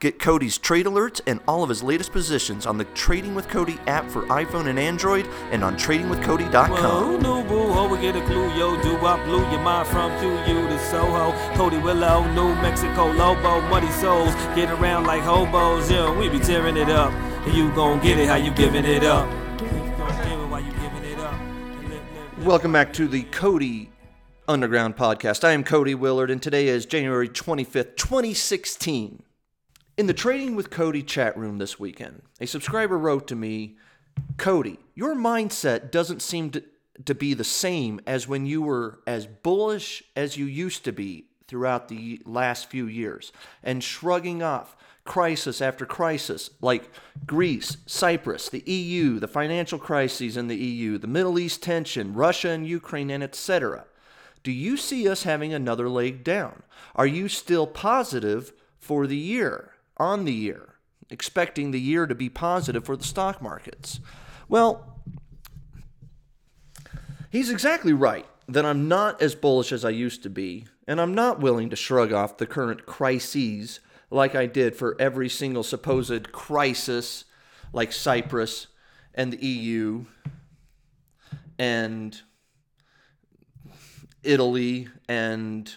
Get Cody's trade alerts and all of his latest positions on the Trading with Cody app for iPhone and Android and on tradingwithcody.com. Well, who knew, boo? Ho, we get a clue, yo. Do I blew your mind from QU to Soho? Cody Willow, New Mexico, Lobo, Muddy Souls. Get around like hobos, yeah. We be tearing it up. And you gon' get it how you giving it up. Welcome back to the Cody Underground Podcast. I am Cody Willard, and today is January 25th, 2016. In the Trading with Cody chat room this weekend, a subscriber wrote to me, Cody, your mindset doesn't seem to, to be the same as when you were as bullish as you used to be throughout the last few years and shrugging off crisis after crisis like Greece, Cyprus, the EU, the financial crises in the EU, the Middle East tension, Russia and Ukraine, and etc. Do you see us having another leg down? Are you still positive for the year, on the year, expecting the year to be positive for the stock markets? Well, he's exactly right that I'm not as bullish as I used to be, and I'm not willing to shrug off the current crises like I did for every single supposed crisis, like Cyprus and the EU and Italy and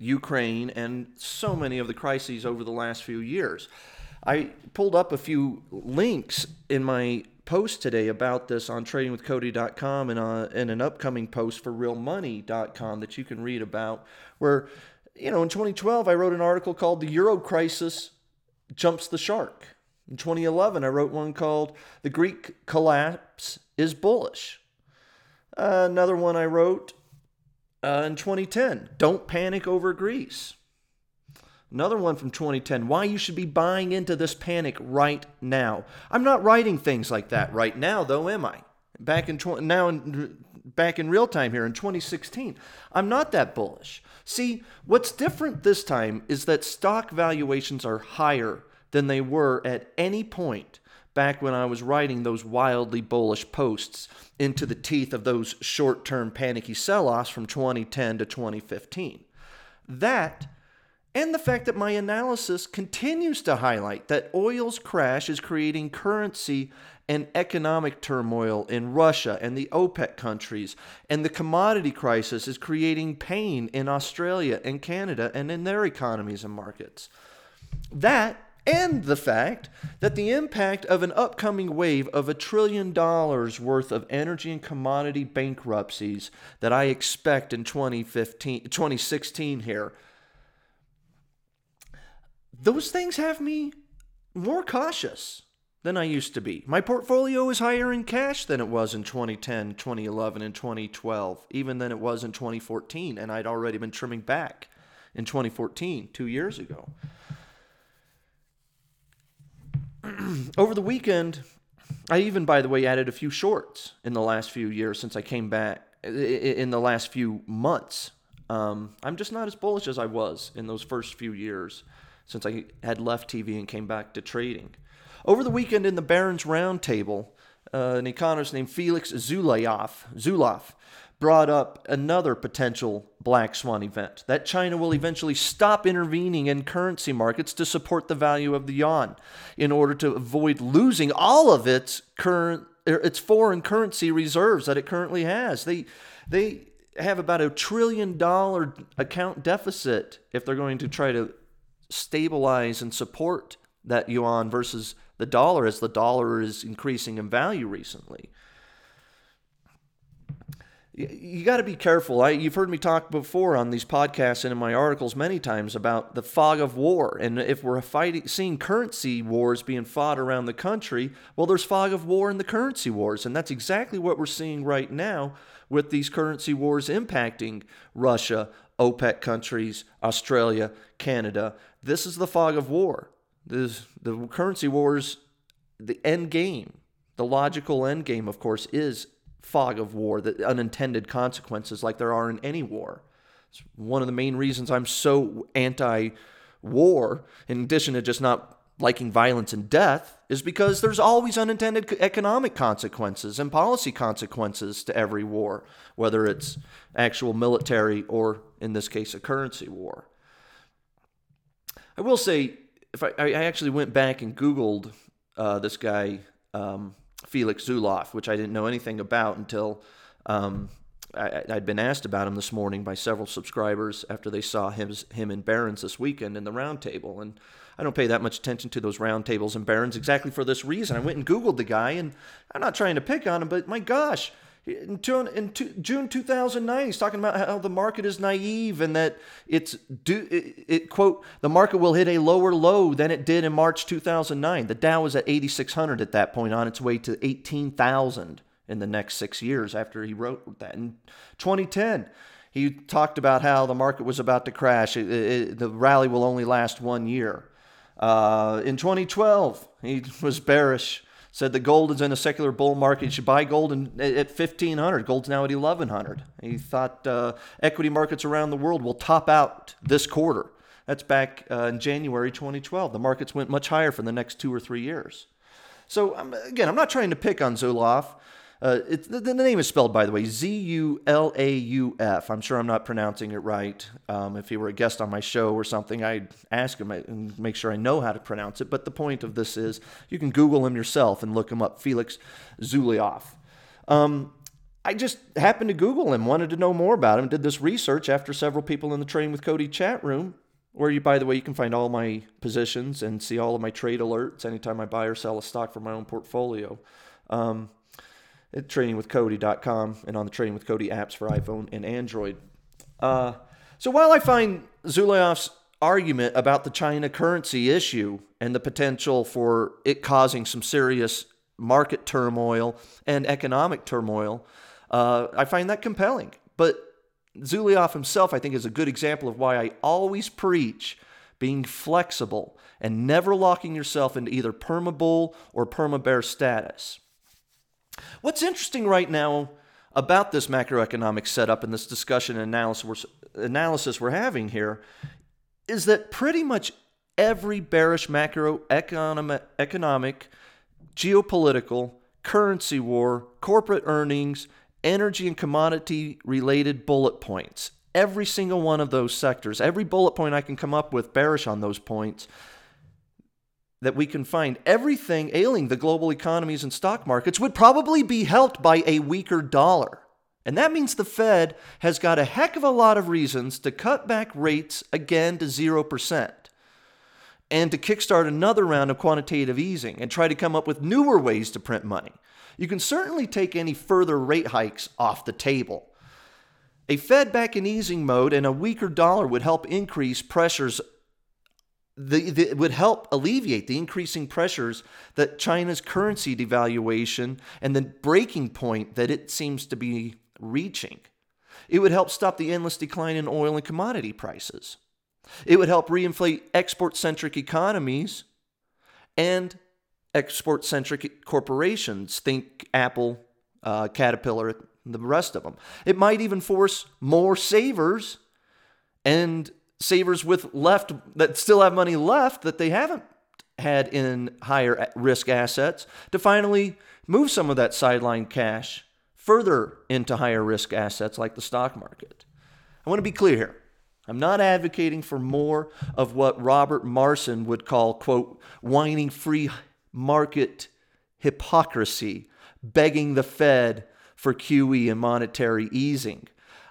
Ukraine and so many of the crises over the last few years. I pulled up a few links in my post today about this on tradingwithcody.com and uh, in an upcoming post for realmoney.com that you can read about where you know in 2012 I wrote an article called the euro crisis jumps the shark. In 2011 I wrote one called the Greek collapse is bullish. Uh, another one I wrote uh, in 2010. Don't panic over Greece. Another one from 2010. Why you should be buying into this panic right now. I'm not writing things like that right now, though, am I? Back in tw- now in, back in real time here in 2016, I'm not that bullish. See, what's different this time is that stock valuations are higher than they were at any point back when I was writing those wildly bullish posts into the teeth of those short term panicky sell offs from 2010 to 2015. That, and the fact that my analysis continues to highlight that oil's crash is creating currency and economic turmoil in Russia and the OPEC countries, and the commodity crisis is creating pain in Australia and Canada and in their economies and markets. That and the fact that the impact of an upcoming wave of a trillion dollars worth of energy and commodity bankruptcies that I expect in 2015 2016 here those things have me more cautious than I used to be. My portfolio is higher in cash than it was in 2010, 2011 and 2012, even than it was in 2014 and I'd already been trimming back in 2014, 2 years ago. over the weekend, I even, by the way, added a few shorts in the last few years since I came back, in the last few months. Um, I'm just not as bullish as I was in those first few years since I had left TV and came back to trading. Over the weekend in the Barron's Roundtable, uh, an economist named Felix Zulauf, Zulauf brought up another potential black swan event that China will eventually stop intervening in currency markets to support the value of the yuan in order to avoid losing all of its current er, its foreign currency reserves that it currently has. They they have about a trillion dollar account deficit if they're going to try to stabilize and support that yuan versus the dollar as the dollar is increasing in value recently you got to be careful. I, you've heard me talk before on these podcasts and in my articles many times about the fog of war. And if we're fighting, seeing currency wars being fought around the country, well, there's fog of war in the currency wars. And that's exactly what we're seeing right now with these currency wars impacting Russia, OPEC countries, Australia, Canada. This is the fog of war. This, the currency wars, the end game, the logical end game, of course, is fog of war, the unintended consequences like there are in any war. It's one of the main reasons I'm so anti war, in addition to just not liking violence and death, is because there's always unintended economic consequences and policy consequences to every war, whether it's actual military or, in this case, a currency war. I will say, if I, I actually went back and Googled uh, this guy um, Felix Zulauf, which I didn't know anything about until um, I, had been asked about him this morning by several subscribers after they saw him him in Barron's this weekend in the roundtable, and I don't pay that much attention to those roundtables and Barron's exactly for this reason. I went and Googled the guy, and I'm not trying to pick on him, but my gosh, in, June 2009, he's talking about how the market is naive and that it's do it, it, quote the market will hit a lower low than it did in March 2009. The Dow was at 8600 at that point, on its way to 18,000 in the next six years. After he wrote that in 2010, he talked about how the market was about to crash. It, the rally will only last one year. Uh, in 2012, he was bearish said the gold is in a secular bull market. You should buy gold in, at 1500. Gold's now at 1100. He thought uh, equity markets around the world will top out this quarter. That's back uh, in January 2012. The markets went much higher for the next two or three years. So, um, again, I'm not trying to pick on Zulauf. Uh, the, the, name is spelled, by the way, Z U L A U F. I'm sure I'm not pronouncing it right. Um, if he were a guest on my show or something, I'd ask him and make sure I know how to pronounce it. But the point of this is you can Google him yourself and look him up Felix Zulauf. Um, I just happened to Google him, wanted to know more about him, did this research after several people in the Train with Cody chat room, where you, by the way, you can find all my positions and see all of my trade alerts anytime I buy or sell a stock for my own portfolio. Um, at tradingwithcody.com and on the Trading with Cody apps for iPhone and Android. Uh, so while I find Zulauf's argument about the China currency issue and the potential for it causing some serious market turmoil and economic turmoil, uh, I find that compelling. But Zulauf himself, I think, is a good example of why I always preach being flexible and never locking yourself into either perma bull or perma bear status. What's interesting right now about this macroeconomic setup and this discussion and analysis we're, having here is that pretty much every bearish macroeconomic, geopolitical, currency war, corporate earnings, energy and commodity related bullet points, every single one of those sectors, every bullet point I can come up with bearish on those points that we can find everything ailing the global economies and stock markets would probably be helped by a weaker dollar. And that means the Fed has got a heck of a lot of reasons to cut back rates again to 0% and to kickstart another round of quantitative easing and try to come up with newer ways to print money. You can certainly take any further rate hikes off the table. A Fed back in easing mode and a weaker dollar would help increase pressures the, the, it would help alleviate the increasing pressures that China's currency devaluation and the breaking point that it seems to be reaching. It would help stop the endless decline in oil and commodity prices. It would help reinflate export centric economies and export centric corporations. Think Apple, uh, Caterpillar, the rest of them. It might even force more savers and savers with left that still have money left that they haven't had in higher risk assets to finally move some of that sideline cash further into higher risk assets like the stock market. I want to be clear here. I'm not advocating for more of what Robert Marson would call, quote, whining free market hypocrisy, begging the Fed for QE and monetary easing.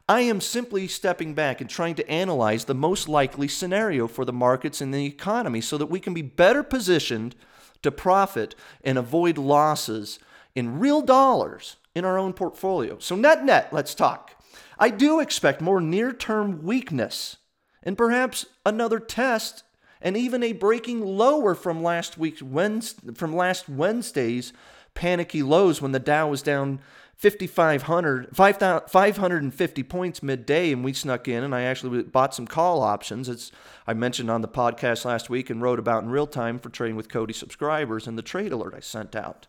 I am simply stepping back and trying to analyze the most likely scenario for the markets and the economy so that we can be better positioned to profit and avoid losses in real dollars in our own portfolio. So, net net, let's talk. I do expect more near term weakness and perhaps another test and even a breaking lower from last week's Wednesday, from last Wednesday's panicky lows when the Dow was down 5,500, 550 points midday, and we snuck in, and I actually bought some call options. It's I mentioned on the podcast last week and wrote about in real time for Trading with Cody subscribers and the trade alert I sent out.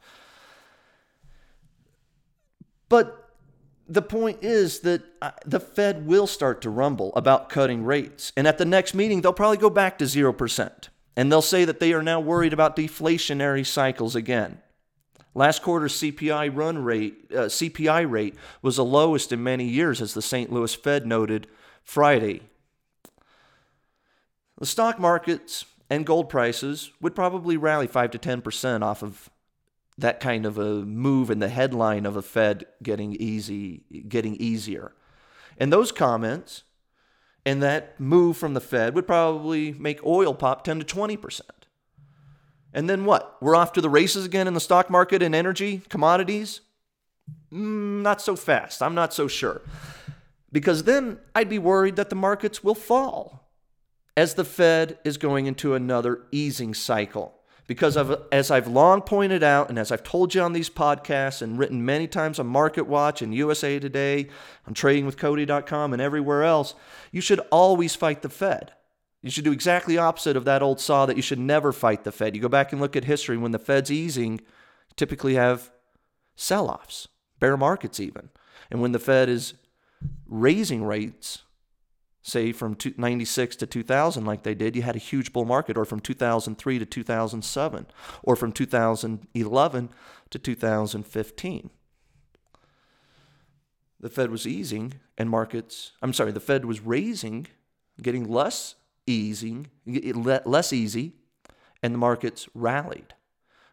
But the point is that uh, the Fed will start to rumble about cutting rates. And at the next meeting, they'll probably go back to 0%. And they'll say that they are now worried about deflationary cycles again. Last quarter's CPI run rate, uh, CPI rate was the lowest in many years, as the St. Louis Fed noted Friday. The stock markets and gold prices would probably rally 5 to 10% off of that kind of a move in the headline of a Fed getting easy getting easier. And those comments and that move from the Fed would probably make oil pop 10 to 20%. And then what? We're off to the races again in the stock market and energy, commodities? Mm, not so fast. I'm not so sure. Because then I'd be worried that the markets will fall as the Fed is going into another easing cycle. Because of, as I've long pointed out, and as I've told you on these podcasts and written many times on Market Watch and USA Today, on tradingwithcody.com and everywhere else, you should always fight the Fed. You should do exactly opposite of that old saw that you should never fight the Fed. You go back and look at history when the Fed's easing, typically have sell-offs, bear markets even. And when the Fed is raising rates, say from 96 to 2000 like they did you had a huge bull market or from 2003 to 2007 or from 2011 to 2015 the fed was easing and markets i'm sorry the fed was raising getting less easing less easy and the markets rallied.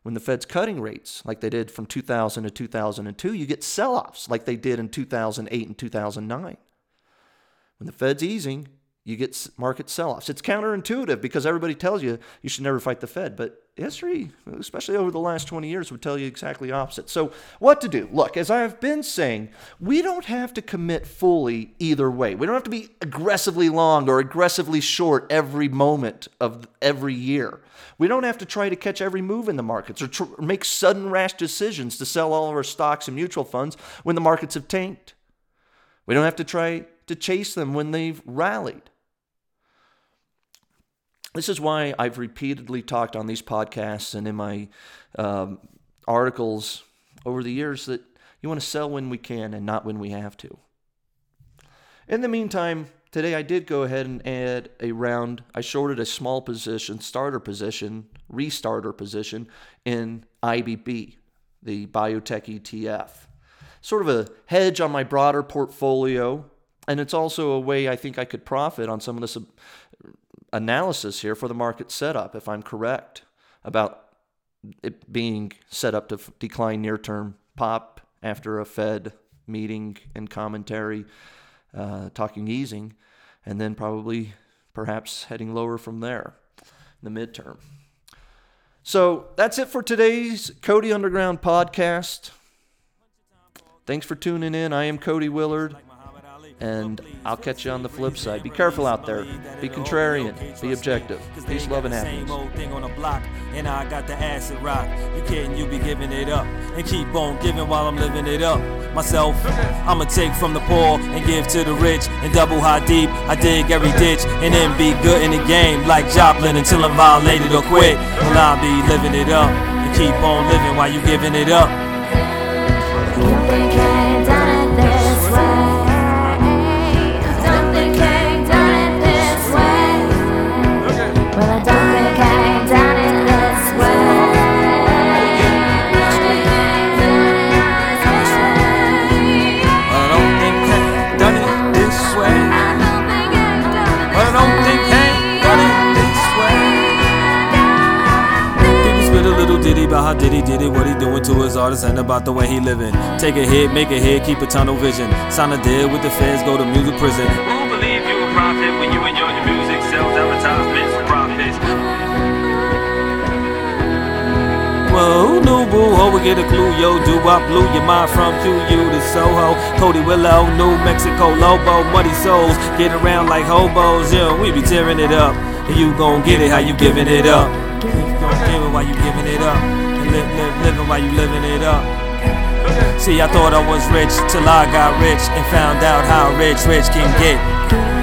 When the fed's cutting rates like they did from 2000 to 2002 you get sell-offs like they did in 2008 and 2009 when the Fed's easing, you get market sell offs. It's counterintuitive because everybody tells you you should never fight the Fed, but history, especially over the last 20 years, would tell you exactly opposite. So, what to do? Look, as I have been saying, we don't have to commit fully either way. We don't have to be aggressively long or aggressively short every moment of every year. We don't have to try to catch every move in the markets or tr- make sudden rash decisions to sell all of our stocks and mutual funds when the markets have tanked. We don't have to try to chase them when they've rallied. This is why I've repeatedly talked on these podcasts and in my um, articles over the years that you want to sell when we can and not when we have to. In the meantime, today I did go ahead and add a round. I shorted a small position, starter position, restarter position in IBB, the biotech ETF. Sort of a hedge on my broader portfolio and it's also a way I think I could profit on some of this analysis here for the market setup, if I'm correct about it being set up to decline near term pop after a Fed meeting and commentary, uh, talking easing, and then probably perhaps heading lower from there in the midterm. So that's it for today's Cody Underground podcast. Thanks for tuning in. I am Cody Willard and I'll catch you on the flip side. Be careful out there. Be contrarian. Be objective. Peace, love, and happiness. And I got the acid rock. You kidding? You be giving it up and keep on giving while I'm living it up. Myself, I'ma take from the poor and give to the rich and double high deep. I dig every ditch and then be good in the game like Joplin until I'm violated or quit. Well, I'll be living it up and keep on living while you giving it up. His about the way he living. Take a hit, make a hit, keep a tunnel vision. Sign a deal with the feds, go to music prison. Who believe you a profit when you enjoy your music, sells advertisements, for profits? Well, who knew, boo? Ho, we get a clue, yo. Do I blew your mind from QU to Soho? Cody Willow, New Mexico, Lobo, Muddy Souls. Get around like hobos, yo. We be tearing it up. And you gon' get it how you giving it up. You gon' give it while you giving it up live, live, living while you living it up. See, I thought I was rich till I got rich and found out how rich rich can get.